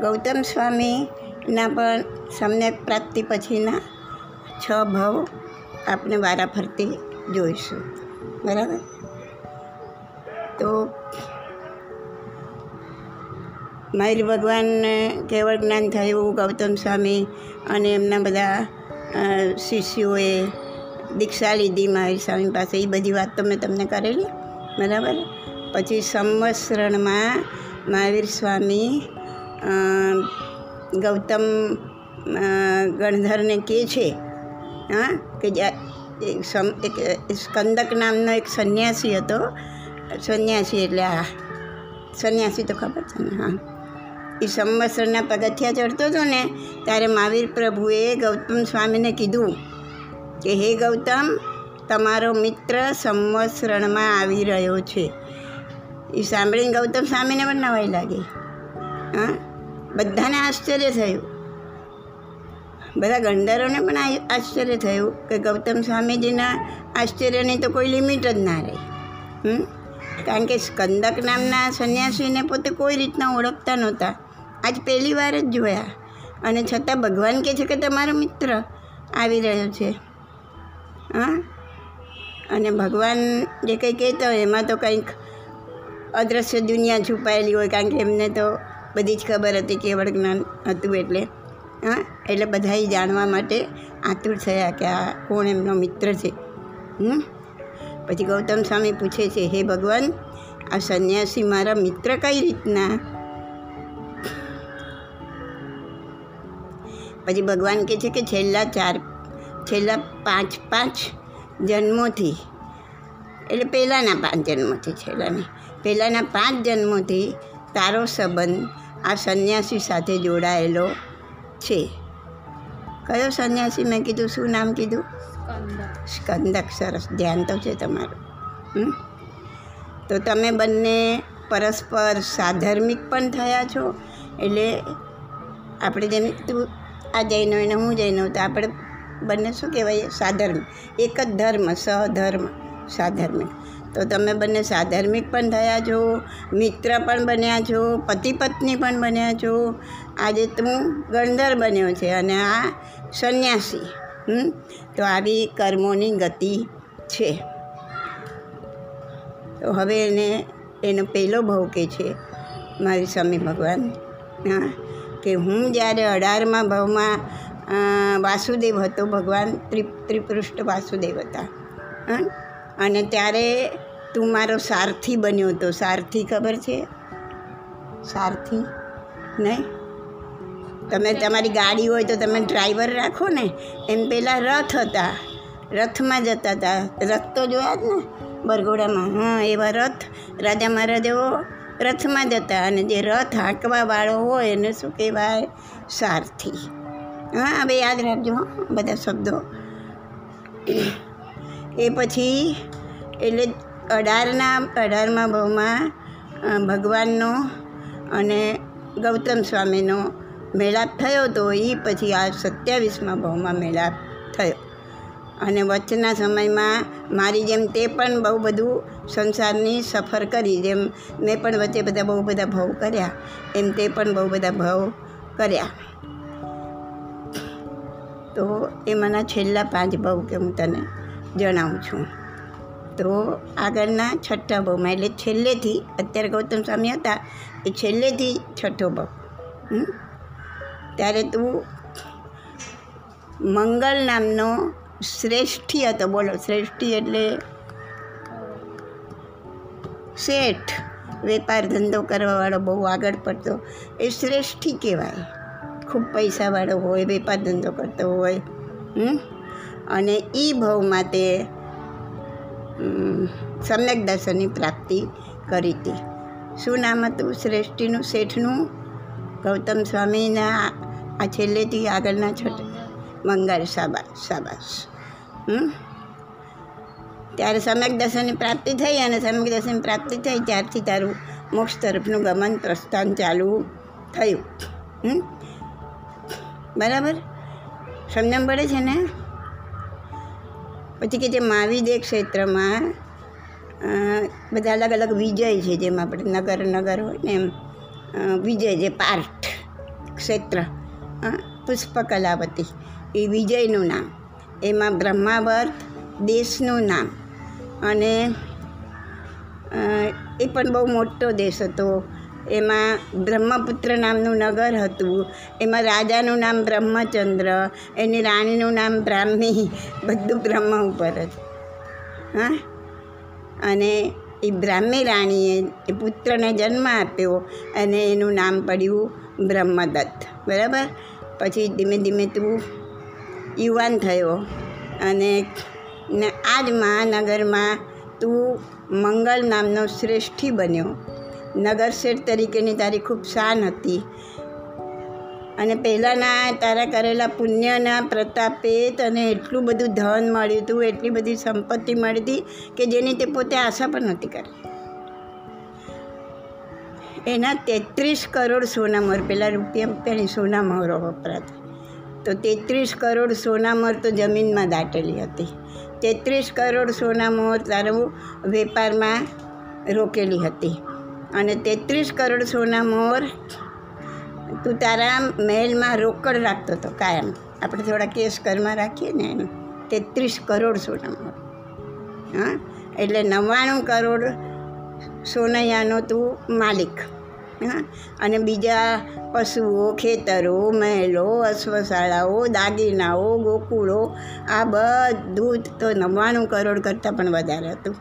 ગૌતમ સ્વામીના પણ સમ્યક પ્રાપ્તિ પછીના છ ભાવ આપણે વારાફરતી જોઈશું. બરાબર? તો મયુર ભગવાનને કેવળ જ્ઞાન થયું ગૌતમ સ્વામી અને એમના બધા શિષ્યોએ દીક્ષા લીધી મહાવીર સ્વામી પાસે. એ બધી વાત તો મેં તમને કરેલી. બરાબર? પછી સંવત્સરણમાં મહાવીર સ્વામી ગૌતમ ગણધરને કહે છે, હા, કે સ્કંદક નામનો એક સંન્યાસી હતો. સંન્યાસી એટલે આ, સંન્યાસી તો ખબર છે ને, હા. એ સંવત્સરના પગથિયા ચડતો હતો ને, ત્યારે મહાવીર પ્રભુએ ગૌતમ સ્વામીને કીધું કે, હે ગૌતમ, તમારો મિત્ર સંવત્સરણમાં આવી રહ્યો છે. એ સાંભળીને ગૌતમ સ્વામીને પણ નવાઈ લાગી, હા. બધાને આશ્ચર્ય થયું. બધા ગંડરોને પણ આશ્ચર્ય થયું કે ગૌતમ સ્વામીજીના આશ્ચર્યની તો કોઈ લિમિટ જ ના રહી? કારણ કે સ્કંદક નામના સંન્યાસીને પોતે કોઈ રીતના ઓળખતા નહોતા. આજ પહેલી વાર જ જોયા. અને છતાં ભગવાન કહે છે કે તમારો મિત્ર આવી રહ્યો છે. હા? અને ભગવાન જે કંઈ કહેતા હોય એમાં તો કંઈક અદ્રશ્ય દુનિયા છુપાયેલી હોય, કારણ કે એમને તો બધી જ ખબર હતી કેવળ જ્ઞાન હતું એટલે. હા, એટલે બધાએ જાણવા માટે આતુર થયા કે આ કોણ એમનો મિત્ર છે. હમ? પછી ગૌતમ સ્વામી પૂછે છે, હે ભગવાન, આ સંન્યાસી મારા મિત્ર કઈ રીતના? પછી ભગવાન કહે છે કે છેલ્લા ચાર, છેલ્લા પાંચ પાંચ જન્મોથી, એટલે પહેલાંના પાંચ જન્મોથી, છેલ્લાના, પહેલાંના પાંચ જન્મોથી તારો સંબંધ આ સંન્યાસી સાથે જોડાયેલો છે. કયો સંન્યાસી મેં કીધું? શું નામ કીધું? સ્કંદક. સરસ. ધ્યાન તો છે તમારું? તો તમે બંને પરસ્પર સાધર્મિક પણ થયા છો, એટલે આપણે જેમ તું આ જૈનો એને હું જૈનો તો આપણે બંને શું કહેવાય? સાધર્મ. એક જ ધર્મ, સહધર્મ, સાધર્મિક. તો તમે બંને સાધર્મિક પણ થયા છો, મિત્ર પણ બન્યા છો, પતિ પત્ની પણ બન્યા છો. આજે તું ગણધર બન્યો છે અને આ સંન્યાસી? તો આવી કર્મોની ગતિ છે. તો હવે એને, એનો પહેલો ભાવ કે છે, મારી સ્વામી ભગવાન. હા, કે હું જ્યારે અઢારમા ભાવમાં વાસુદેવ હતો, ભગવાન ત્રિ, ત્રિપૃષ્ઠ વાસુદેવ હતા. અને ત્યારે તું મારો સારથી બન્યો હતો સારથી ખબર છે? સારથી? નહીં? તમે તમારી ગાડી હોય તો તમે ડ્રાઈવર રાખો ને. એમ પહેલાં રથ હતા. રથમાં જતા હતા. રથ તો જોયા જ ને? બરઘોડામાં. હા, એવા રથ. રાજા મહારાજાઓ રથમાં જતા અને જે રથ હાંકવાવાળો હોય એને શું કહેવાય? સારથી. હા, હવે યાદ રાખજો બધા શબ્દો. એ પછી એટલે અઢારના, અઢારમાં ભાવમાં ભગવાનનો અને ગૌતમ સ્વામીનો મેળાપ થયો તો એ પછી આ સત્યાવીસમાં ભાવમાં મેળાપ થયો. અને વચ્ચેના સમયમાં મારી જેમ તે પણ બહુ બધું સંસારની સફર કરી, જેમ મેં પણ વચ્ચે બધા બહુ બધા ભાવ કર્યા, એમ તે પણ બહુ બધા ભાવ કર્યા. તો એ મને છેલ્લા પાંચ ભાવ કે હું તને જણાવું છું. તો આગળના છઠ્ઠા ભાવમાં એટલે છેલ્લેથી અત્યારે ગૌતમ સ્વામી હતા એ છેલ્લેથી છઠ્ઠો ભાવ? ત્યારે તું મંગલ નામનો શ્રેષ્ઠી હતો બોલો શ્રેષ્ઠી એટલે શેઠ. વેપાર ધંધો કરવાવાળો બહુ આગળ પડતો. એ શ્રેષ્ઠી કહેવાય. ખૂબ પૈસાવાળો હોય વેપાર ધંધો કરતો હોય? અને એ ભાવ હમ, સમ્યક દર્શનની પ્રાપ્તિ કરી હતી. શું નામ હતું? શ્રેષ્ઠીનું, શેઠનું? ગૌતમ સ્વામીના આ છેલ્લેથી આગળના છઠ મંગળ સાબાસ સાબાસ હમ? ત્યારે સમ્યક દર્શનની પ્રાપ્તિ થઈ અને સમ્યક દર્શનની પ્રાપ્તિ થઈ ત્યારથી તારું મોક્ષ તરફનું ગમન પ્રસ્થાન ચાલુ થયું. હમ? બરાબર? સમજણ પડે છે ને? પછી કે જે મહાવીર ક્ષેત્રમાં બધા અલગ અલગ વિજય છે, જેમ આપણે નગર નગર હોય ને એમ વિજય જે પાર્ટ ક્ષેત્ર પુષ્પકલાવતી, એ વિજયનું નામ. એમાં બ્રહ્માવર્ત દેશનું નામ. અને એ પણ બહુ મોટો દેશ હતો. એમાં બ્રહ્મપુત્ર નામનું નગર હતું. એમાં રાજાનું નામ બ્રહ્મચંદ્ર, એની રાણીનું નામ બ્રાહ્મી, બધું બ્રહ્મ ઉપર હતું હા? અને એ બ્રાહ્મી રાણીએ એ પુત્રને જન્મ આપ્યો અને એનું નામ પડ્યું બ્રહ્મદત્ત. બરાબર? પછી ધીમે ધીમે તું યુવાન થયો અને ને આ જ મહાનગરમાં તું મંગલ નામનો શ્રેષ્ઠી બન્યો. નગર શેઠ તરીકેની તારી ખૂબ શાન હતી. અને પહેલાંના તારા કરેલા પુણ્યના પ્રતાપે તને એટલું બધું ધન મળ્યું હતું એટલી બધી સંપત્તિ મળી હતી કે જેની તે પોતે આશા પણ નહોતી કરી. એના તેત્રીસ કરોડ સોનામોર પહેલાં રૂપિયા રૂપિયાની સોનામોરો વપરાતા. તો તેત્રીસ કરોડ સોનામોર તો જમીનમાં દાટેલી હતી. તેત્રીસ કરોડ સોનામોર તારું વેપારમાં રોકેલી હતી. અને તેત્રીસ કરોડ સોના મોર તું તારા મહેલમાં રોકડ રાખતો હતો કાયમ. આપણે થોડા કેસ ઘરમાં રાખીએ ને એમ. તેત્રીસ કરોડ સોના મોર. હા? એટલે નવ્વાણું કરોડ સોનૈયાનો તું માલિક. હા? અને બીજા પશુઓ, ખેતરો, મહેલો, અશ્વશાળાઓ, દાગીનાઓ, ગોકુળો, આ બધું તો નવ્વાણું કરોડ કરતાં પણ વધારે હતું.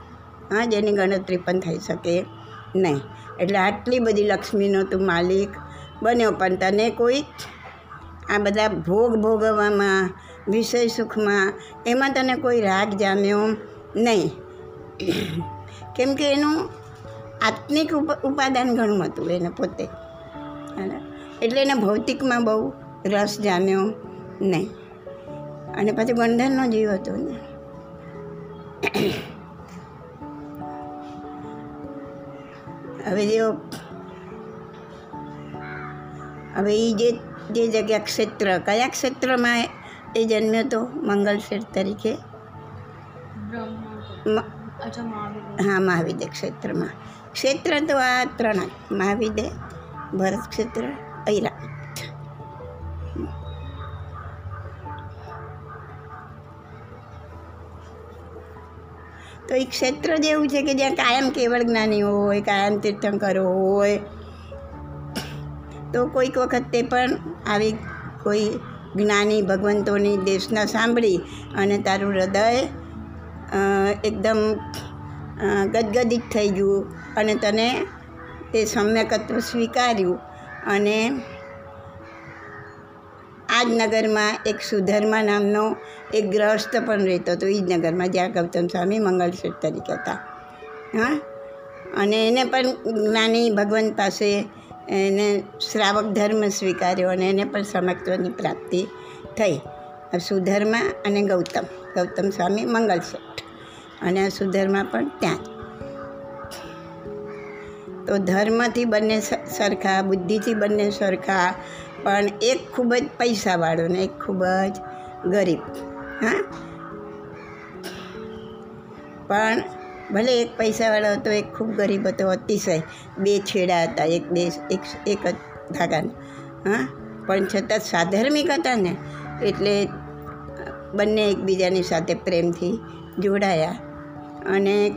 હા? જેની ગણતરી પણ થઈ શકે. નહીં એટલે આટલી બધી લક્ષ્મીનો તું માલિક બન્યો, પણ તને કોઈ આ બધા ભોગ ભોગવવામાં, વિષય સુખમાં, એમાં તને કોઈ રાગ જામ્યો નહીં. કેમ કે એનું આત્મિક ઉપ, ઉપાદાન ઘણું હતું એને પોતે. એટલે એને ભૌતિકમાં બહુ રસ જામ્યો નહીં. અને પછી બંધનનો જીવ હતો ને. હવે જેઓ હવે એ જે જે જગ્યા ક્ષેત્ર કયા ક્ષેત્રમાં એ જન્મ્યો તો મંગલશેઠ તરીકે? હા મહાવિદ્ય ક્ષેત્રમાં. ક્ષેત્ર તો આ ત્રણ મહાવિદ્ય ભરત ક્ષેત્ર ઐરાવત. તો ક્ષેત્ર જેવું છે કે જ્યાં કાયમ કેવળ જ્ઞાની હોય, કાયમ તીર્થંકરો હોય. તો કોઈક વખત તે પણ આવી કોઈ જ્ઞાની ભગવંતોની દેશના સાંભળી અને તારું હૃદય એકદમ ગદગદિત થઈ ગયું અને તને તે સમ્યકત્વ સ્વીકાર્યું અને આ જ નગરમાં એક સુધર્મા નામનો એક ગ્રહસ્થ પણ રહેતો હતો. એ જ નગરમાં જ્યાં ગૌતમ સ્વામી મંગલ તરીકે હતા. હા? અને એને પણ જ્ઞાની ભગવાન પાસે એને શ્રાવક ધર્મ સ્વીકાર્યો અને એને પણ સમત્વની પ્રાપ્તિ થઈ. સુધર્મા અને ગૌતમ. ગૌતમ સ્વામી મંગલ અને સુધર્મા પણ ત્યાં. તો ધર્મથી બંને સરખા, બુદ્ધિથી બંને સરખા પણ એક ખૂબ જ પૈસાવાળો ને એક ખૂબ જ ગરીબ. હા? પણ ભલે એક પૈસાવાળો હતો, એક ખૂબ ગરીબ હતો, અતિશય બે છેડા હતા, એક બે, એક એક જ ધાગાના. હા? પણ છતાં સાધર્મિક હતા ને, એટલે બંને એકબીજાની સાથે પ્રેમથી જોડાયા. અને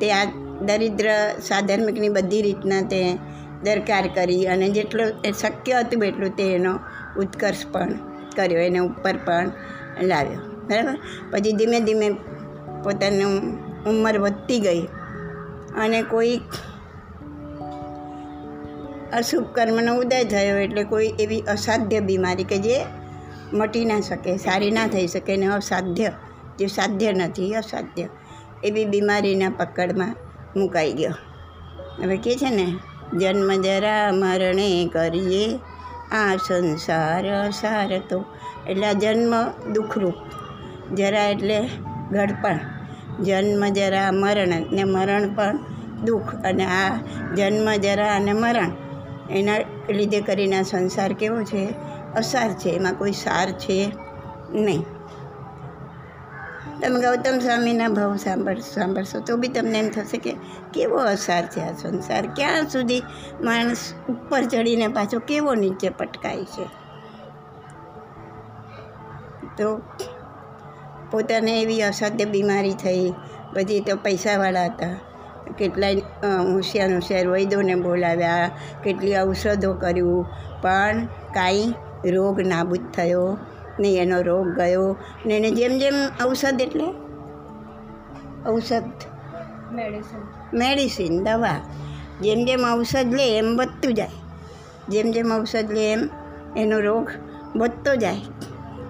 તે આ દરિદ્ર સાધર્મિકની બધી રીતના તે દરકાર કરી અને જેટલું શક્ય હતું એટલું તે એનો ઉત્કર્ષ પણ કર્યો, એને ઉપર પણ લાવ્યો. બરાબર? પછી ધીમે ધીમે પોતાની ઉંમર વધતી ગઈ અને કોઈ અશુભ કર્મનો ઉદય થયો એટલે કોઈ એવી અસાધ્ય બીમારી કે જે મટી ના શકે, સારી ના થઈ શકે ને અસાધ્ય, જે સાધ્ય નથી, અસાધ્ય એવી બીમારીના પકડમાં મુકાઈ ગયો. હવે કે છે ને જન્મ જરા મરણે કરીએ આ સંસાર, સાર તો એટલે જન્મ દુઃખરૂપ. જરા એટલે ઘડપણ જન્મ જરા મરણ ને મરણ પણ દુઃખ અને આ જન્મ જરા અને મરણ એના લીધે કરીને આ સંસાર કેવો છે? અસાર છે, એમાં કોઈ સાર છે નહીં. તમે ગૌતમ સ્વામીના ભાવ સાંભળ, સાંભળશો તો બી તમને એમ થશે કે કેવો અસાર છે આ સંસાર? ક્યાં સુધી માણસ ઉપર ચડીને પાછો કેવો નીચે પટકાય છે? તો પોતાને એવી અસાધ્ય બીમારી થઈ, પછી તો પૈસાવાળા હતા. કેટલાય હોશિયાર હોશિયાર વૈદોને બોલાવ્યા, કેટલી ઔષધો કર્યું, પણ કાંઈ રોગ નાબૂદ થયો. નહીં એનો રોગ ગયો. ને એને જેમ જેમ ઔષધ એટલે ઔષધ. મેડિસિન. મેડિસિન દવા. જેમ જેમ ઔષધ લે એમ વધતું જાય. જેમ જેમ ઔષધ લે એમ એનો રોગ વધતો જાય.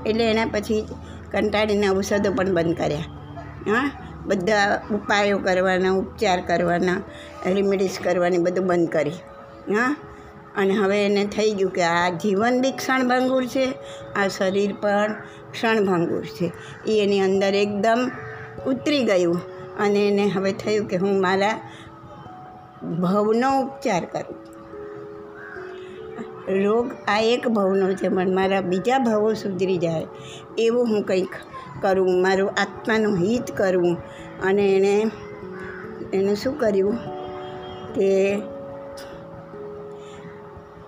એટલે એના પછી કંટાળીને ઔષધો પણ બંધ કર્યા. હા? બધા ઉપાયો કરવાના ઉપચાર કરવાના રેમેડીઝ કરવાની બધું બંધ કરી. હા? અને હવે એને થઈ ગયું કે આ જીવન બી ક્ષણભંગુર છે, આ શરીર પણ ક્ષણભંગુર છે. એ એની અંદર એકદમ ઉતરી ગયું અને એને હવે થયું કે હું મારા ભવનો ઉપચાર કરું. રોગ આ એક ભવનો છે, પણ મારા બીજા ભાવો સુધરી જાય એવું હું કંઈક કરું, મારું આત્માનું હિત કરું. અને એણે એણે શું કર્યું કે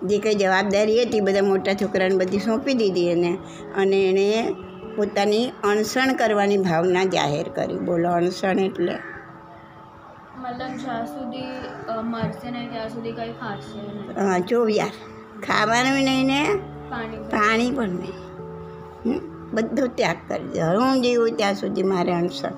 જે કંઈ જવાબદારી હતી બધા મોટા છોકરાને બધી સોંપી દીધી એને. અને એણે પોતાની અણસણ કરવાની ભાવના જાહેર કરી. બોલો અણસણ એટલે? મતલબ જ્યાં સુધી અ, મરશે નહીં ત્યાં સુધી કંઈ ખાશે નહીં. ચોવિયાર ખાવાનું નહીં ને પાણી પાણી. નહીં? બધો ત્યાગ કરી દે. હું જીવું ત્યાં સુધી મારે અણસણ.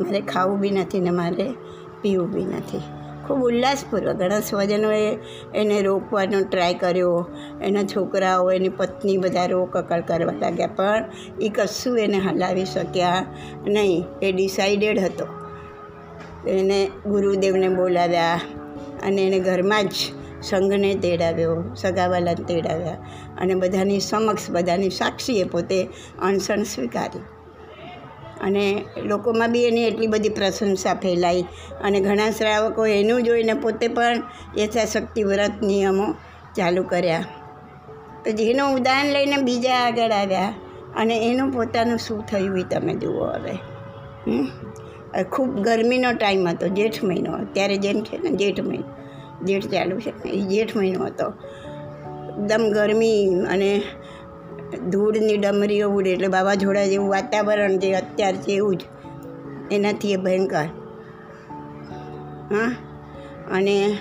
મારે ખાવું બી નથી ને મારે પીવું બી નથી. ખૂબ ઉલ્લાસપૂર્વક. ઘણા સ્વજનોએ એને રોકવાનો ટ્રાય કર્યો. એના છોકરાઓ, એની પત્ની બધા રોકકળ કરવા લાગ્યા, પણ એ કશું એને હલાવી શક્યા નહીં. એ ડિસાઇડેડ હતો. એને ગુરુદેવને બોલાવ્યા અને એને ઘરમાં જ સંઘને તેડાવ્યો, સગાવાલાને તેડાવ્યા અને બધાની સમક્ષ, બધાની સાક્ષીએ પોતે અણસણ સ્વીકારી. અને લોકોમાં બી એની એટલી બધી પ્રશંસા ફેલાઈ. અને ઘણા શ્રાવકો એનું જોઈને પોતે પણ યથાશક્તિ વ્રત નિયમો ચાલુ કર્યા. તો જેનું ઉદાહરણ લઈને બીજા આગળ આવ્યા. અને એનું પોતાનું શું થયું એ તમે જુઓ હવે? ખૂબ ગરમીનો ટાઈમ હતો, જેઠ મહિનો. અત્યારે જેમ છે ને જેઠ મહિનો. જેઠ ચાલુ છે. એ જેઠ મહિનો હતો. એકદમ ગરમી અને ધૂળની ડમરીઓ ઉડે એટલે વાવાઝોડા જેવું વાતાવરણ જે અત્યાર છે એવું જ. એનાથી એ ભયંકર. હા? અને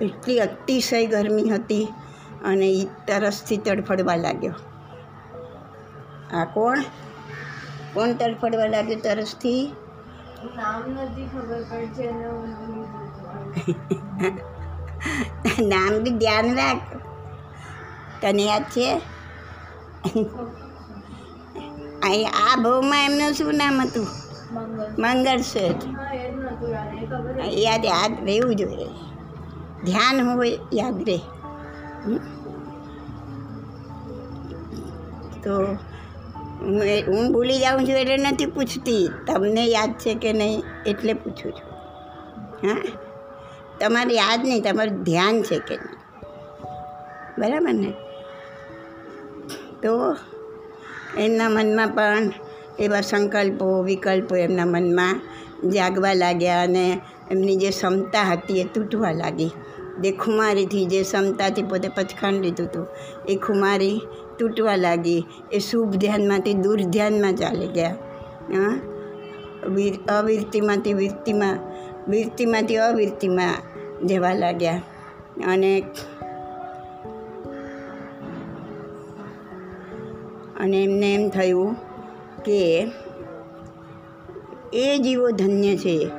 એટલી અતિશય ગરમી હતી અને એ તરસથી તડફડવા લાગ્યો. આ કોણ? કોણ તડફડવા લાગ્યો તરસથી? નામ બી ધ્યાન રાખ. તને યાદ છે? આ ભાવમાં એમનું શું નામ હતું? મંગળ. શેઠ. યાદ યાદ રહેવું જોઈએ. ધ્યાન હોય યાદ રહે. તો હું હું ભૂલી જાઉં છું એટલે નથી પૂછતી. તમને યાદ છે કે નહીં એટલે પૂછું છું. હા? તમારે યાદ નહીં તમારું ધ્યાન છે કે નહીં. બરાબર ને? તો એમના મનમાં પણ એવા સંકલ્પો, વિકલ્પો એમના મનમાં જાગવા લાગ્યા અને એમની જે ક્ષમતા હતી એ તૂટવા લાગી. જે ખુમારીથી જે ક્ષમતાથી પોતે પથખાણ લીધું હતું એ ખુમારી તૂટવા લાગી. એ શુભ ધ્યાનમાંથી, દૂર ધ્યાનમાં ચાલી ગયા. હા? વીર, અવીરતીમાંથી વીરતીમાં, વીરતીમાંથી અવીરતીમાં જવા લાગ્યા. અને અને એમને એમ થયું કે એ જીવો ધન્ય છે.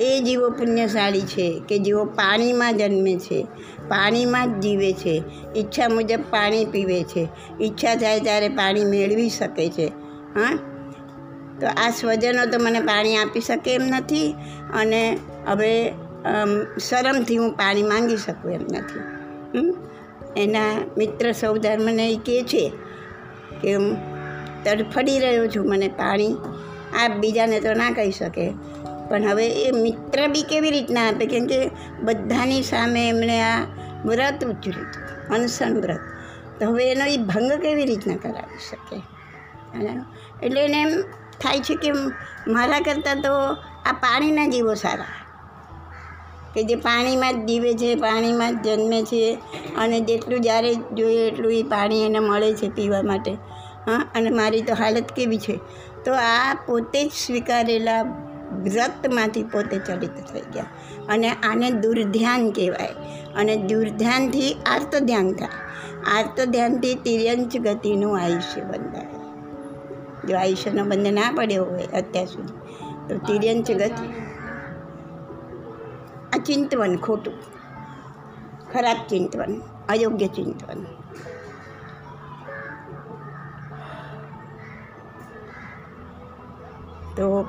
એ જીવો પુણ્યશાળી છે કે જેઓ પાણીમાં જન્મે છે, પાણીમાં જ જીવે છે. ઈચ્છા મુજબ પાણી પીવે છે. ઈચ્છા થાય ત્યારે પાણી મેળવી શકે છે. હા? તો આ સ્વજનો તો મને પાણી આપી શકે એમ નથી અને હવે શરમથી હું પાણી માંગી શકું એમ નથી? એના મિત્ર સૌદાર મને એ કહે છે કે હું તડફડી રહ્યો છું મને પાણી આ બીજાને તો ના કહી શકે. પણ હવે એ મિત્ર બી કેવી રીતના આપે? કેમ કે બધાની સામે એમણે આ વ્રત ઉજર્યું હતું અનશન વ્રત. તો હવે એનો એ ભંગ કેવી રીતના કરાવી શકે? એટલે એને એમ થાય છે કે મારા કરતાં તો આ પાણીના જીવો સારા. કે જે પાણીમાં જ દીવે છે, પાણીમાં જ જન્મે છે અને જેટલું જ્યારે જોઈએ એટલું એ પાણી એને મળે છે પીવા માટે. હા, અને મારી તો હાલત કેવી છે? તો આ પોતે જ સ્વીકારેલા વ્રતમાંથી પોતે ચલિત થઈ ગયા. અને આને દુર્ધ્યાન કહેવાય. અને દુર્ધ્યાનથી આર્ત ધ્યાન થાય. આર્ત ધ્યાનથી તિર્યંચ ગતિનું આયુષ્ય બંધાય. જો આયુષ્યનો બંધ ના પડ્યો હોય અત્યાર સુધી, તો તિર્યંચ ગતિ ચિંતવન ખોટું. ખરાબ ચિંતવન, અયોગ્ય ચિંતવન. તો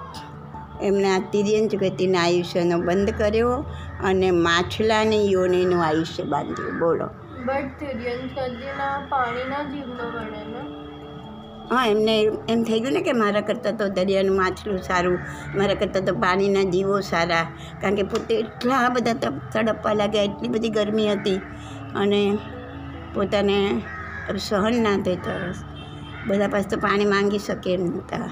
એમણે આ તિર્યંચ ગતિના આયુષ્યનો બંધ કર્યો અને માછલાની યોનિનું આયુષ્ય બાંધ્યું. બોલો. બટ તિર્યંત કદીના પાણીના જીવનો ગણે. ને હા, એમને એમ થઈ ગયું ને કે મારા કરતાં તો દરિયાનું માછલું સારું, મારા કરતાં તો પાણીના જીવો સારા. કારણ કે પોતે એટલા બધા તડપવા લાગ્યા, એટલી બધી ગરમી હતી. અને પોતાને સહન ના થઈ તરસ બધા પાસે તો પાણી માંગી શકે એમ નહોતા.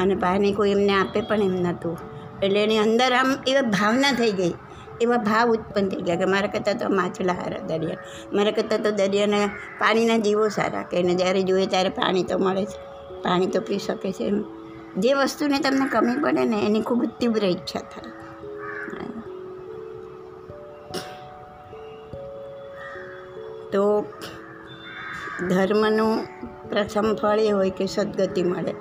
અને પાણી કોઈ એમને આપે પણ એમ નહોતું. એટલે એની અંદર આમ એવા ભાવના થઈ ગઈ. એવા ભાવ ઉત્પન્ન થઈ ગયા કે મારા કરતાં તો માછલા સારા દરિયા. મારા કરતાં તો દરિયાના પાણીના જીવો સારા કે એને જ્યારે જોઈએ ત્યારે પાણી તો મળે છે. પાણી તો પી શકે છે એમ. જે વસ્તુને તમને કમી પડે ને એની ખૂબ તીવ્ર ઈચ્છા થાય. તો ધર્મનું પ્રથમ ફળ એ હોય કે સદગતિ મળે.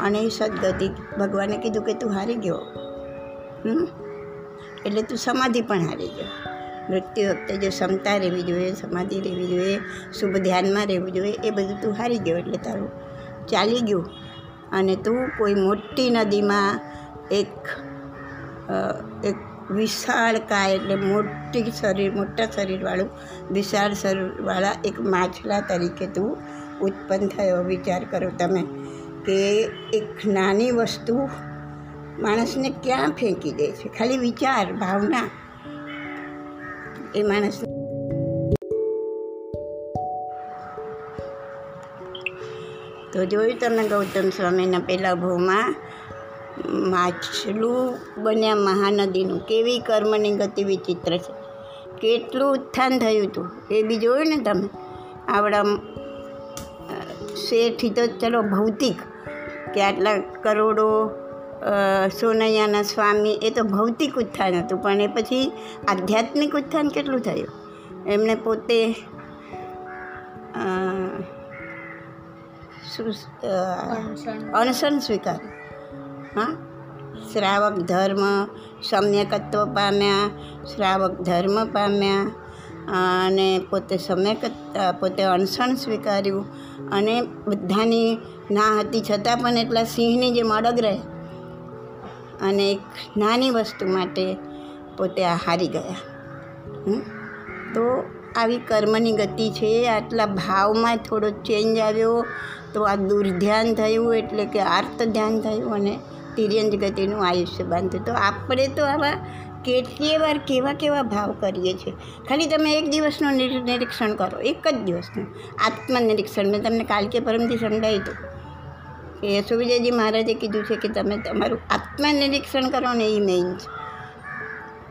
અને એ સદગતિ ભગવાને કીધું કે તું હારી ગયો. હમ? એટલે તું સમાધિ પણ હારી ગયો મૃત્યુ વખતે જે ક્ષમતા રહેવી જોઈએ, સમાધિ રહેવી જોઈએ, શુભ ધ્યાનમાં રહેવું જોઈએ, એ બધું તું હારી ગયો એટલે તારું ચાલી ગયું. અને તું કોઈ મોટી નદીમાં એક એક વિશાળ કાય એટલે મોટી શરીર, મોટા શરીરવાળું વિશાળ શરીરવાળા એક માછલા તરીકે તું ઉત્પન્ન થયો. વિચાર કરો તમે કે એક નાની વસ્તુ માણસને ક્યાં ફેંકી દે છે? ખાલી વિચાર, ભાવના. એ માણસ તો જોયું તમે ગૌતમ સ્વામીના પહેલા ભાવમાં માછલું બન્યા મહાનદીનું. કેવી કર્મની ગતિ વિચિત્ર છે. કેટલું ઉત્થાન થયું હતું એ બી જોયું ને તમે? આવડા શેઠી તો ચલો ભૌતિક. કે આટલા કરોડો સોનૈયાના સ્વામી, એ તો ભૌતિક ઉત્થાન હતું, પણ એ પછી આધ્યાત્મિક ઉત્થાન કેટલું થયું? એમણે પોતે અનશન સ્વીકાર. હા? શ્રાવક ધર્મ સમ્યકત્વ પામ્યા, શ્રાવક ધર્મ પામ્યા અને પોતે સમ્યક પોતે અનશન સ્વીકાર્યું. અને બધાની ના હતી, છતાં પણ એટલા સિંહની જેમ અડગ રહે. અને એક નાની વસ્તુ માટે પોતે આ હારી ગયા? તો આવી કર્મની ગતિ છે, આટલા ભાવમાં થોડો ચેન્જ આવ્યો, તો આ દુર્ધ્યાન થયું, એટલે કે આર્ત ધ્યાન થયું અને તિર્યંજ ગતિનું આયુષ્ય બાંધ્યું. તો આપણે તો આવા કેટલીય વાર કેવા કેવા ભાવ કરીએ છીએ. ખાલી તમે એક દિવસનું નિરીક્ષણ કરો, એક જ દિવસનું. આત્મનિરીક્ષણ. મેં તમને કાલ કે પરમથી સમજાવી હતું. કે યશોવિજયજી મહારાજે કીધું છે કે તમે તમારું આત્મનિરીક્ષણ કરો ને એ મેઇન છે.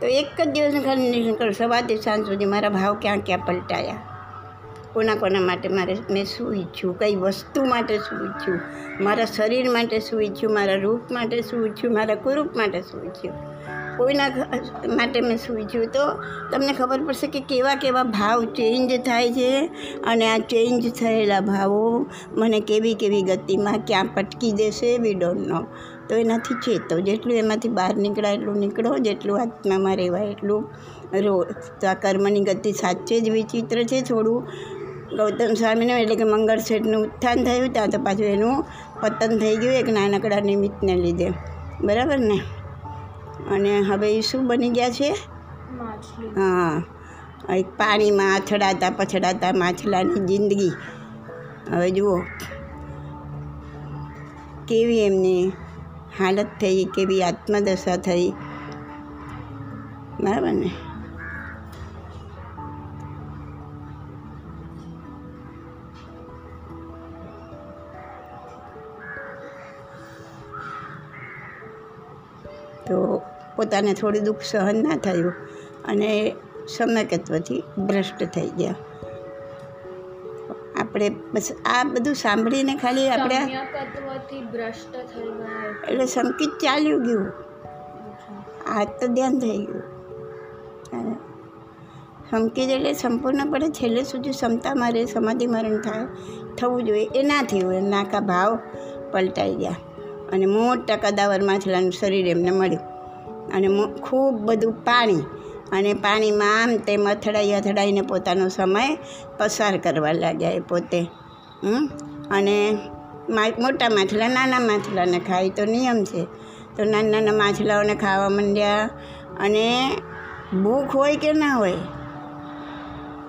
તો એક જ દિવસનું ખાલી નિરીક્ષણ કરો. સવારથી સાંજ સુધી મારા ભાવ ક્યાં ક્યાં પલટાયા? કોના કોના માટે મારે મેં શું ઈચ્છું? કઈ વસ્તુ માટે શું ઈચ્છું? મારા શરીર માટે શું ઈચ્છું? મારા રૂપ માટે શું ઈચ્છું? મારા કુરૂપ માટે શું ઈચ્છ્યું કોઈના માટે મેં સૂચ્યું તો તમને ખબર પડશે કે કેવા કેવા ભાવ ચેન્જ થાય છે અને આ ચેન્જ થયેલા ભાવો મને કેવી કેવી ગતિમાં ક્યાં પટકી દેશે વી ડોન્ટ નો તો એનાથી ચેતો. જેટલું એમાંથી બહાર નીકળાય એટલું નીકળો, જેટલું આત્મામાં રહેવાય એટલું રો, તો આ કર્મની ગતિ સાચે જ વિચિત્ર છે. થોડું ગૌતમ સ્વામીનું એટલે કે મંગળ શેઠનું ઉત્થાન થયું, ત્યાં તો પાછું એનું પતન થઈ ગયું એક નાનકડા નિમિત્તને લીધે. બરાબર ને? અને હવે એ શું બની ગયા છે? હા. એક પાણીમાં અથડાતા પછડાતા માછલાની જિંદગી. હવે જુઓ. કેવી એમની હાલત થઈ કેવી આત્મદશા થઈ. બરાબર ને? પોતાને થોડું દુઃખ સહન ના થયું અને સમયકત્વથી ભ્રષ્ટ થઈ ગયા. આપણે બસ આ બધું સાંભળીને ખાલી આપણે ભ્રષ્ટ થઈ ગયા. એટલે સંકિત ચાલ્યું ગયું. આ તો ધ્યાન થઈ ગયું. સંકેત એટલે સંપૂર્ણપણે છેલ્લે સુધી ક્ષમતા મારે સમાધિ મરણ થાય થવું જોઈએ એ ના થયું નાકા ભાવ પલટાઈ ગયા અને મોટા કદાવર માછલાનું શરીર એમને મળ્યું. અને ખૂબ બધું પાણી અને પાણીમાં આમ તેમ અથડાઈ અથડાઈને પોતાનો સમય પસાર કરવા લાગ્યા એ પોતે? અને મોટા માછલા નાના માછલાને ખાય તો નિયમ છે તો નાના નાના માછલાઓને ખાવા માંડ્યા અને ભૂખ હોય કે ના હોય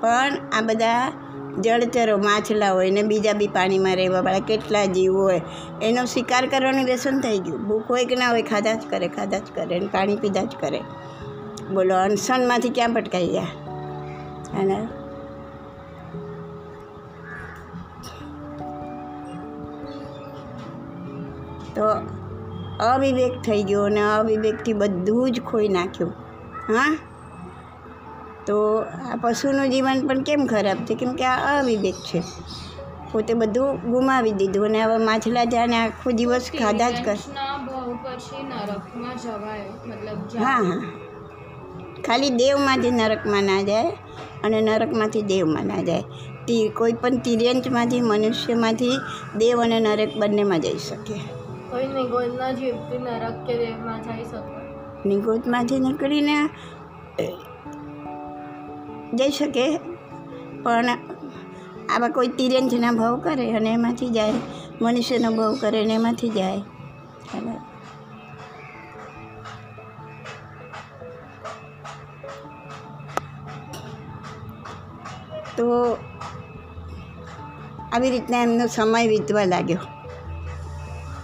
પણ આ બધા જળચરો, માછલા હોય ને બીજા બી પાણીમાં રહેવાવાળા કેટલા જીવ હોય, એનો શિકાર કરવાનું વ્યસન થઈ ગયું. ભૂખ હોય કે ના હોય, ખાધા જ કરે, ખાધા જ કરે અને પાણી પીધા જ કરે. બોલો, અનશનમાંથી ક્યાં પટકાઈ ગયા? અને તો અવિવેક થઈ ગયો અને અવિવેકથી બધું જ ખોઈ નાખ્યું. હા? તો આ પશુનું જીવન પણ કેમ ખરાબ છે? કેમ કે આ અવિવેક છે. પોતે બધું ગુમાવી દીધું અને હવે માછલા જાને આખો દિવસ ખાધા જ કર હા હા. ખાલી દેવમાંથી નરકમાં ના જાય અને નરકમાંથી દેવમાં ના જાય. તી કોઈ પણ તિર્યંચમાંથી મનુષ્યમાંથી દેવ અને નરક બંનેમાં જઈ શકે. કોઈ નિગોદના જીવથી નરક કે દેવમાં જઈ શકે? નિગોદમાંથી નીકળીને જઈ શકે. પણ આવા કોઈ તિરંજના ભાવ કરે અને એમાંથી જાય, મનુષ્યનો ભાવ કરે અને એમાંથી જાય. તો આવી રીતના એમનો સમય વીતવા લાગ્યો.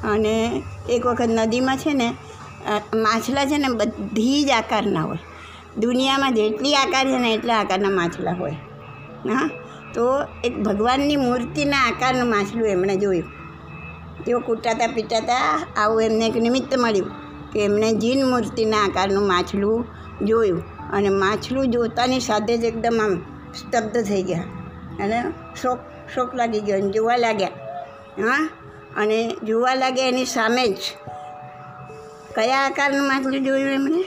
અને એક વખત નદીમાં છે ને માછલા છે ને બધી જ આકારના હોય. દુનિયામાં જેટલી આકાર છે ને એટલા આકારના માછલા હોય. હા? તો એક ભગવાનની મૂર્તિના આકારનું માછલું એમણે જોયું. તેઓ કૂટાતા પીટાતા આવું એમને એક નિમિત્ત મળ્યું કે એમણે જીન મૂર્તિના આકારનું માછલું જોયું અને માછલું જોતાની સાથે જ એકદમ આમ સ્તબ્ધ થઈ ગયા અને શોક શોક લાગી ગયો અને જોવા લાગ્યા. હા? અને જોવા લાગ્યા એની સામે જ કયા આકારનું માછલું જોયું એમણે?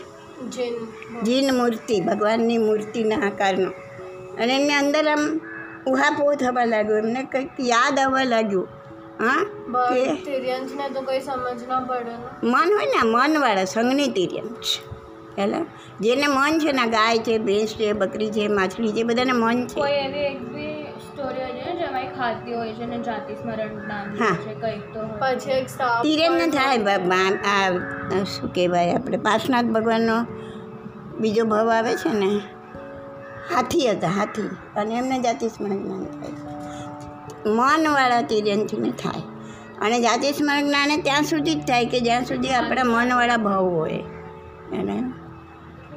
જીન. જીન મૂર્તિ ભગવાનની મૂર્તિના આકારનો. અને એમને અંદર આમ ઉહાપો થવા લાગ્યો એમને કંઈક યાદ આવવા લાગ્યું. હા? કે મન હોય ને મનવાળા સંઘની તિર્યંશ હેલો? જેને મન છે ને ગાય છે ભેંસ છે બકરી છે માછલી છે બધાને મન છે. હા. છે કંઈક તો પછી એક સાપ થાય શું કહેવાય આપણે? પાર્શનાથ ભગવાનનો બીજો ભાવ આવે છે ને, હાથી હતા, હાથી. અને એમને જાતિ સ્મરણ થાય મનવાળા તિર્યંથને થાય. અને જાતિ સ્મરણ જ્ઞાને ત્યાં સુધી જ થાય કે જ્યાં સુધી આપણા મનવાળા ભાવ હોય. એને.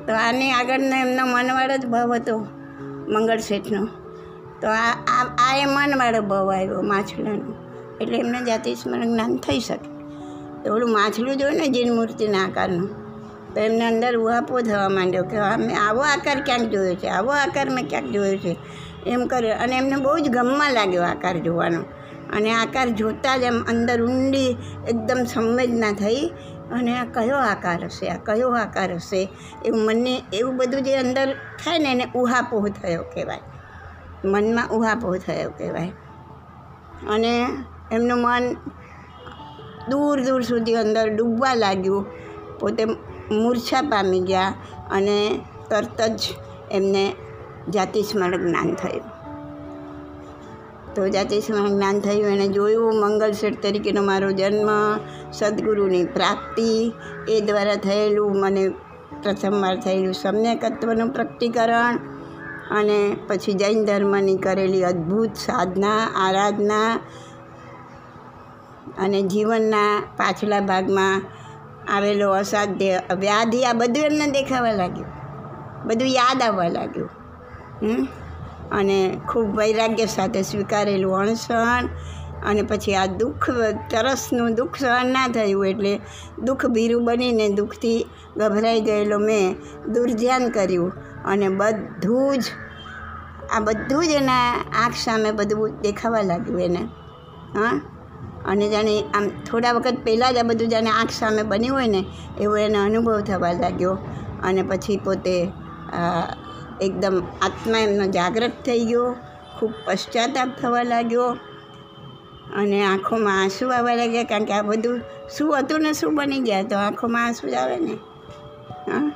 તો આની આગળનો એમનો મનવાળો જ ભાવ હતો મંગળ શેઠનો તો આ આ એ મનવાળો ભાવ આવ્યો, માછલાનો. એટલે એમને જાતિ સ્મરણ જ્ઞાન થઈ શકે. તો માછલું જોયું ને જીન મૂર્તિના આકારનું? તો એમને અંદર ઉહાપો થવા માંડ્યો કે મેં આવો આકાર ક્યાંક જોયો છે, આવો આકાર મેં ક્યાંક જોયો છે, એમ કર્યો. અને એમને બહુ જ ગમવા લાગ્યો આકાર જોવાનો. અને આકાર જોતાં જ એમ અંદર ઊંડી એકદમ સંવેદના થઈ અને આ કયો આકાર હશે, આ કયો આકાર હશે, એવું મને, એવું બધું જે અંદર થાય ને એને ઉહાપોહ થયો કહેવાય. મનમાં ઉહાપોહ થયો કહેવાય. અને એમનું મન દૂર દૂર સુધી અંદર ડૂબવા લાગ્યું. પોતે મૂર્છા પામી ગયા અને તરત જ એમને જાતિસ્મરણ જ્ઞાન થયું. તો જાતિસ્મરણ જ્ઞાન થયું, એણે જોયું મંગલ શેઠ તરીકેનો મારો જન્મ, સદગુરુની પ્રાપ્તિ, એ દ્વારા થયેલું મને પ્રથમવાર થયેલું સમ્યકત્વનું પ્રકટીકરણ અને પછી જૈન ધર્મની કરેલી અદ્ભુત સાધના, આરાધના અને જીવનના પાછલા ભાગમાં આવેલો અસાધ્ય વ્યાધિ, આ બધું એમને દેખાવા લાગ્યું. બધું યાદ આવવા લાગ્યું. હમ? અને ખૂબ વૈરાગ્ય સાથે સ્વીકારેલું અણસણ અને પછી આ દુઃખ, તરસનું દુઃખ સહન ના થયું એટલે દુઃખ ભીરું બનીને દુઃખથી ગભરાઈ ગયેલો મેં દુર્ધ્યાન કર્યું અને બધું જ, આ બધું જ એના આંખ સામે બધું દેખાવા લાગ્યું એને. હા? અને જાણે આમ થોડા વખત પહેલાં જ આ બધું જાણે આંખ સામે બન્યું હોય ને, એવો એને અનુભવ થવા લાગ્યો. અને પછી પોતે એકદમ આત્મા એમનો જાગૃત થઈ ગયો, ખૂબ પશ્ચાતાપ થવા લાગ્યો. અને આંખોમાં આંસુ આવવા લાગ્યા, કારણ કે આ બધું શું હતું ને શું બની ગયા? તો આંખોમાં આંસુ જ આવે ને. હા.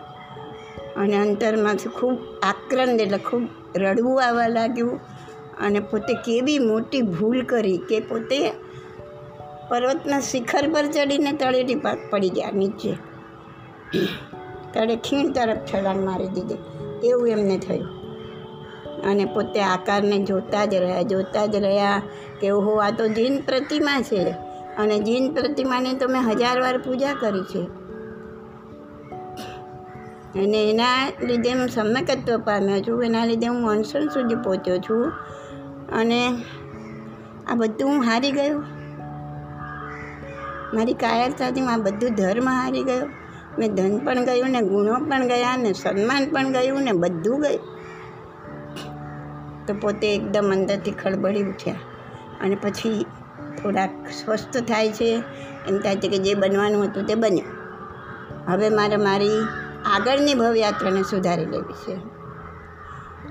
અને અંતરમાંથી ખૂબ આક્રંદ એટલે ખૂબ રડવું આવવા લાગ્યું. અને પોતે કેવી મોટી ભૂલ કરી કે પોતે પર્વતના શિખર પર ચડીને તળેટી પડી ગયા, નીચે. તળે ખીણ તરફ છલાંગ મારી દીધી. એવું એમને થયું. અને પોતે આકારને જોતા જ રહ્યા, જોતા જ રહ્યા કે, ઓહો, આ તો જીન પ્રતિમા છે. અને જીન પ્રતિમાની તો મેં હજાર વાર પૂજા કરી છે. અને એના લીધે હું સમ્યકત્વ પામ્યો છું. એના લીધે હું અનશન સુધી પહોંચ્યો છું. અને આ બધું હું હારી ગયો. મારી કાયરતાથી આ બધું ધર્મ હારી ગયો. મેં ધન પણ ગયું ને ગુણો પણ ગયા ને સન્માન પણ ગયું ને બધું ગયું. તો પોતે એકદમ અંદરથી ખળબળી ઉઠ્યા. અને પછી થોડાક સ્વસ્થ થાય છે. એમ થાય છે કે જે બનવાનું હતું તે બન્યું. હવે મારે મારી આગળની ભવયાત્રાને સુધારી લેવી છે.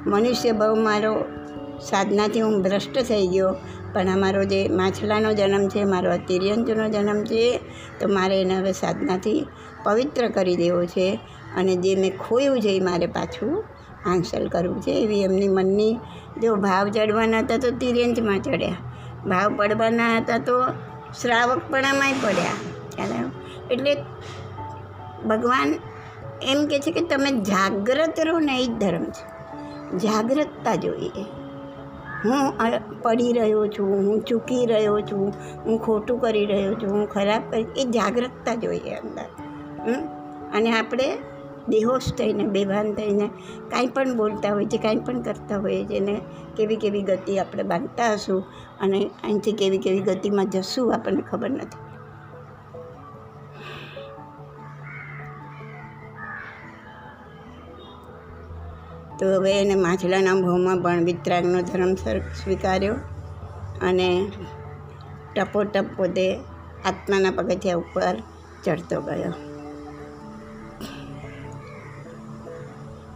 મનુષ્ય ભવ મારો સાધનાથી હું ભ્રષ્ટ થઈ ગયો. પણ અમારો જે માછલાનો જન્મ છે, મારો અતિર્યંતનો જન્મ છે, તો મારે એને હવે સાધનાથી પવિત્ર કરી દેવો છે અને જે મેં ખોયું છે એ મારે પાછું હાંસલ કરવું છે. એવી એમની મનની જો ભાવ ચડવાના હતા તો તિર્યંતમાં ચડ્યા. ભાવ પડવાના હતા તો શ્રાવકપણામાંય પડ્યા. ખ્યાલ એટલે ભગવાન એમ કહે છે કે તમે જાગ્રત રહો ને એ જ ધર્મ છે. જાગ્રતતા જોઈએ. હું પડી રહ્યો છું, હું ચૂકી રહ્યો છું, હું ખોટું કરી રહ્યો છું, હું ખરાબ કરી, એ જાગ્રતતા જોઈએ અંદર? અને આપણે બેહોશ થઈને, બેભાન થઈને કાંઈ પણ બોલતા હોય છે, કાંઈ પણ કરતા હોઈએ છીએ ને કેવી કેવી ગતિ આપણે બાંધતા હશું અને અહીંથી કેવી કેવી ગતિમાં જશું આપણને ખબર નથી તો હવે એને માછલાના ભાવમાં પણ વિતરાગનો ધર્મ સ્વીકાર્યો અને ટપોટપ પોતે આત્માના પગથિયા ઉપર ચડતો ગયો.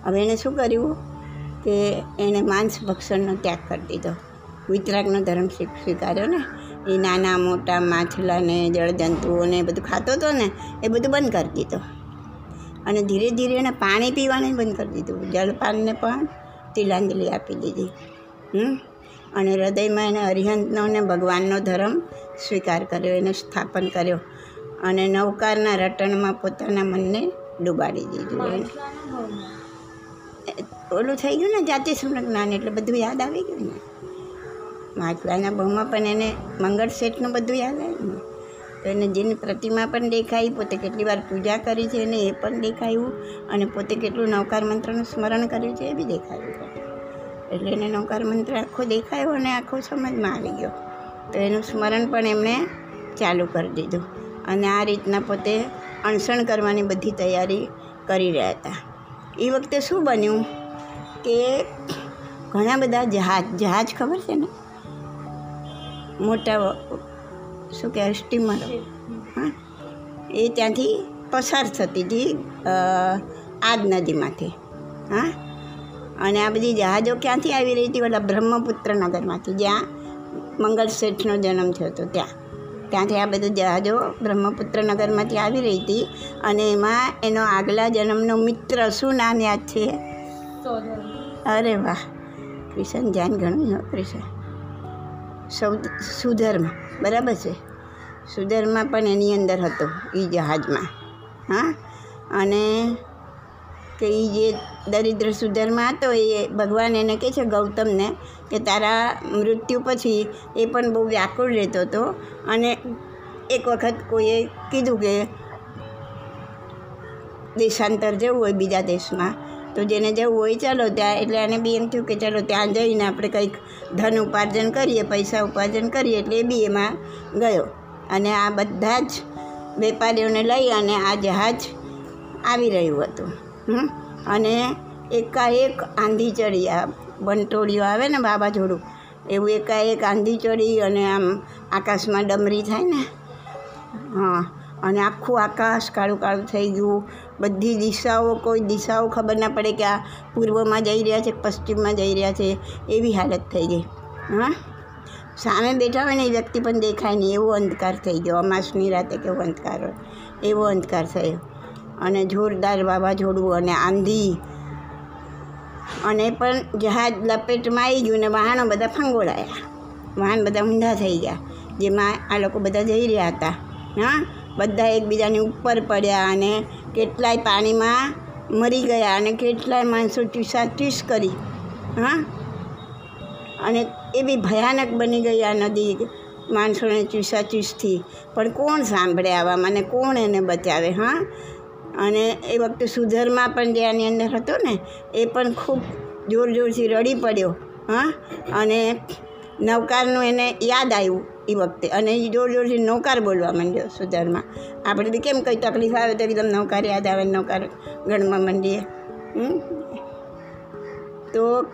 હવે એણે શું કર્યું કે એણે માંસ ભક્ષણનો ત્યાગ કરી દીધો. વિતરાગનો ધર્મ સ્વીકાર્યો ને? એ નાના મોટા માછલાને, જળજંતુઓને બધું ખાતો હતો ને? એ બધું બંધ કરી દીધો. અને ધીરે ધીરે એને પાણી પીવાનું બંધ કરી દીધું. જળપાનને પણ તિલાંજલિ આપી દીધી. હમ? અને હૃદયમાં એને અરિહંતનો ને ભગવાનનો ધર્મ સ્વીકાર કર્યો, એને સ્થાપન કર્યો અને નવકારના રટણમાં પોતાના મનને ડૂબાડી દીધું એને. ઓલું થઈ ગયું ને જાતિ જ્ઞાન એટલે બધું યાદ આવી ગયું ને? વાંચવાના બહુમાં પણ એને મંગળ શેઠનું બધું યાદ આવ્યું ને? તો એને જેની પ્રતિમા પણ દેખાઈ, પોતે કેટલી વાર પૂજા કરી છે એને એ પણ દેખાયું અને પોતે કેટલું નવકાર મંત્રનું સ્મરણ કર્યું છે એ બી દેખાયું એટલે એને નવકાર મંત્ર આખો દેખાયો અને આખો સમજમાં આવી ગયો. તો એનું સ્મરણ પણ એમણે ચાલુ કરી દીધું અને આ રીતના પોતે અણસણ કરવાની બધી તૈયારી કરી રહ્યા હતા. એ વખતે શું બન્યું કે ઘણા બધા જહાજ જહાજ ખબર છે ને? મોટા શું કહેવાય સ્ટીમર હા. એ ત્યાંથી પસાર થતી હતી આદ નદીમાંથી. હા. અને આ બધી જહાજો ક્યાંથી આવી રહી હતી? ઓલા બ્રહ્મપુત્ર નગરમાંથી જ્યાં મંગળ શેઠનો જન્મ થયો હતો ત્યાં. ત્યાંથી આ બધું જહાજો બ્રહ્મપુત્ર નગરમાંથી આવી રહી હતી અને એમાં એનો આગલા જન્મનો મિત્ર શું નામ યાદ છે? અરે વાહ. ક્રિશન ધ્યાન ઘણું છે ક્રિશન સૌ સુધર્મ, બરાબર છે? સુધર્મા પણ એની અંદર હતો એ જહાજમાં, હા? અને કે એ જે દરિદ્ર સુધર્મા હતો, એ ભગવાન એને કહે છે ગૌતમને કે તારા મૃત્યુ પછી એ પણ બહુ વ્યાકુળ રહેતો હતો અને એક વખત કોઈએ કીધું કે દેશાંતર જવું હોય બીજા દેશમાં તો જેને જવું હોય ચાલો ત્યાં, એટલે એને બી એમ થયું કે ચાલો ત્યાં જઈને આપણે કંઈક ધન ઉપાર્જન કરીએ, પૈસા ઉપાર્જન કરીએ, એટલે એ બી એમાં ગયો. અને આ બધા જ વેપારીઓને લઈ અને આ જહાજ આવી રહ્યું હતું? અને એકાએક આંધી ચડી, આ વંટોળીઓ આવે ને વાવાઝોડું, એવું એકાએક આંધી ચડી અને આમ આકાશમાં ડમરી થાય ને. હા, અને આખું આકાશ કાળું કાળું થઈ ગયું. બધી દિશાઓ, કોઈ દિશાઓ ખબર ના પડે કે આ પૂર્વમાં જઈ રહ્યા છે પશ્ચિમમાં જઈ રહ્યા છે, એવી હાલત થઈ ગઈ. હા? સામે બેઠા હોય ને એ વ્યક્તિ પણ દેખાય નહીં, એવો અંધકાર થઈ ગયો. અમાસની રાતે કેવો અંધકાર હોય, એવો અંધકાર થયો. અને જોરદાર વાવાઝોડું અને આંધી. અને પણ જહાજ લપેટમાં આવી ગયું ને વાહનો બધા ફંગોળાયા. વાહન બધા ઊંધા થઈ ગયા, જેમાં આ લોકો બધા જઈ રહ્યા હતા. હા? બધા એકબીજાની ઉપર પડ્યા અને કેટલાય પાણીમાં મરી ગયા અને કેટલાય માણસો ચૂસાચૂસ કરી, હા? અને એવી ભયાનક બની ગઈ આ નદી માણસોને ચૂસાચૂસથી પણ કોણ સાંભળે આવામાં અને કોણ એને બચાવે, હા? અને એ વખતે સુધરમાં પણ જે આની અંદર હતો ને, એ પણ ખૂબ જોર જોરથી રડી પડ્યો, હા? અને નવકારનું એને યાદ આવ્યું. એ વખતે. અને એ જોર જોરથી નૌકાર બોલવા માંડ્યો સુધરમાં. આપણે બી કેમ કંઈ તકલીફ આવે તો એકદમ નૌકાર યાદ આવે નૌકાર ગણવા માંડીએ? તો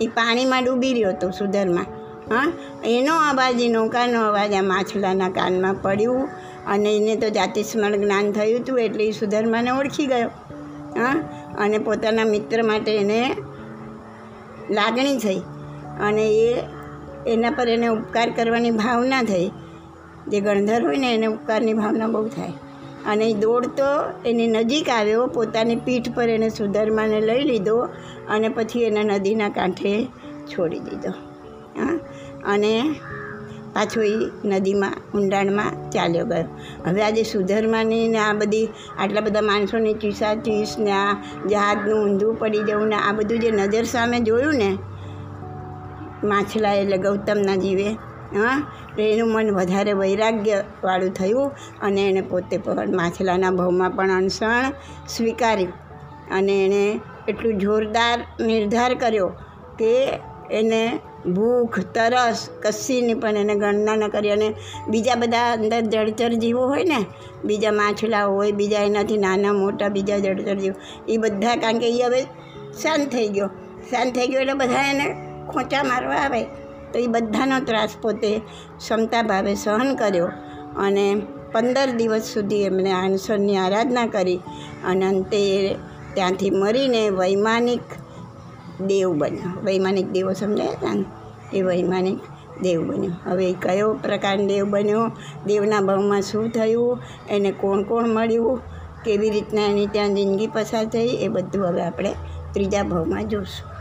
એ પાણીમાં ડૂબી રહ્યો હતો સુધરમાં. હા? એનો અવાજ એ નૌકાનો અવાજ આ માછલાના કાનમાં પડ્યું અને એને તો જાતિ સ્મરણ જ્ઞાન થયું હતું એટલે એ સુધર્માને ઓળખી ગયો. હા? અને પોતાના મિત્ર માટે એને લાગણી થઈ. અને એ એના પર એને ઉપકાર કરવાની ભાવના થઈ. જે ગણધર હોય ને એને ઉપકારની ભાવના બહુ થાય. અને એ દોડતો એની નજીક આવ્યો, પોતાની પીઠ પર એને સુધર્માને લઈ લીધો અને પછી એને નદીના કાંઠે છોડી દીધો. હા. અને પાછો એ નદીમાં, ઊંડાણમાં ચાલ્યો ગયો. હવે આજે સુધર્માની ને આ બધી, આટલા બધા માણસોની ચીસા ચીસ ને આ જહાજનું ઊંધું પડી જવું ને આ બધું જે નજર સામે જોયું ને માછલા એટલે ગૌતમના જીવે. હા, તો એનું મન વધારે વૈરાગ્યવાળું થયું અને એણે પોતે માછલાના ભાવમાં પણ અણસણ સ્વીકાર્યું અને એણે એટલું જોરદાર નિર્ધાર કર્યો કે એને ભૂખ, તરસ કશીની પણ એને ગણના ન કરી અને બીજા બધા અંદર જળચર જીવો હોય ને, બીજા માછલા હોય, બીજા એનાથી નાના, મોટા, બીજા જળચર જીવો એ બધા કારણ કે એ હવે શાંત થઈ ગયો. શાંત થઈ ગયો એટલે બધા એને ખોંચા મારવા આવે, તો એ બધાનો ત્રાસ પોતે ક્ષમતા ભાવે સહન કર્યો અને પંદર દિવસ સુધી એમણે આનસરની આરાધના કરી અને અંતે ત્યાંથી મરીને વૈમાનિક દેવ બન્યો. વૈમાનિક દેવો સમજાય એ વૈમાનિક દેવ બન્યો. હવે કયો પ્રકાર દેવ બન્યો? દેવના ભાવમાં શું થયું? એને કોણ કોણ મળ્યું? કેવી રીતના એની ત્યાં જિંદગી પસાર થઈ? એ બધું હવે આપણે ત્રીજા ભાવમાં જોઈશું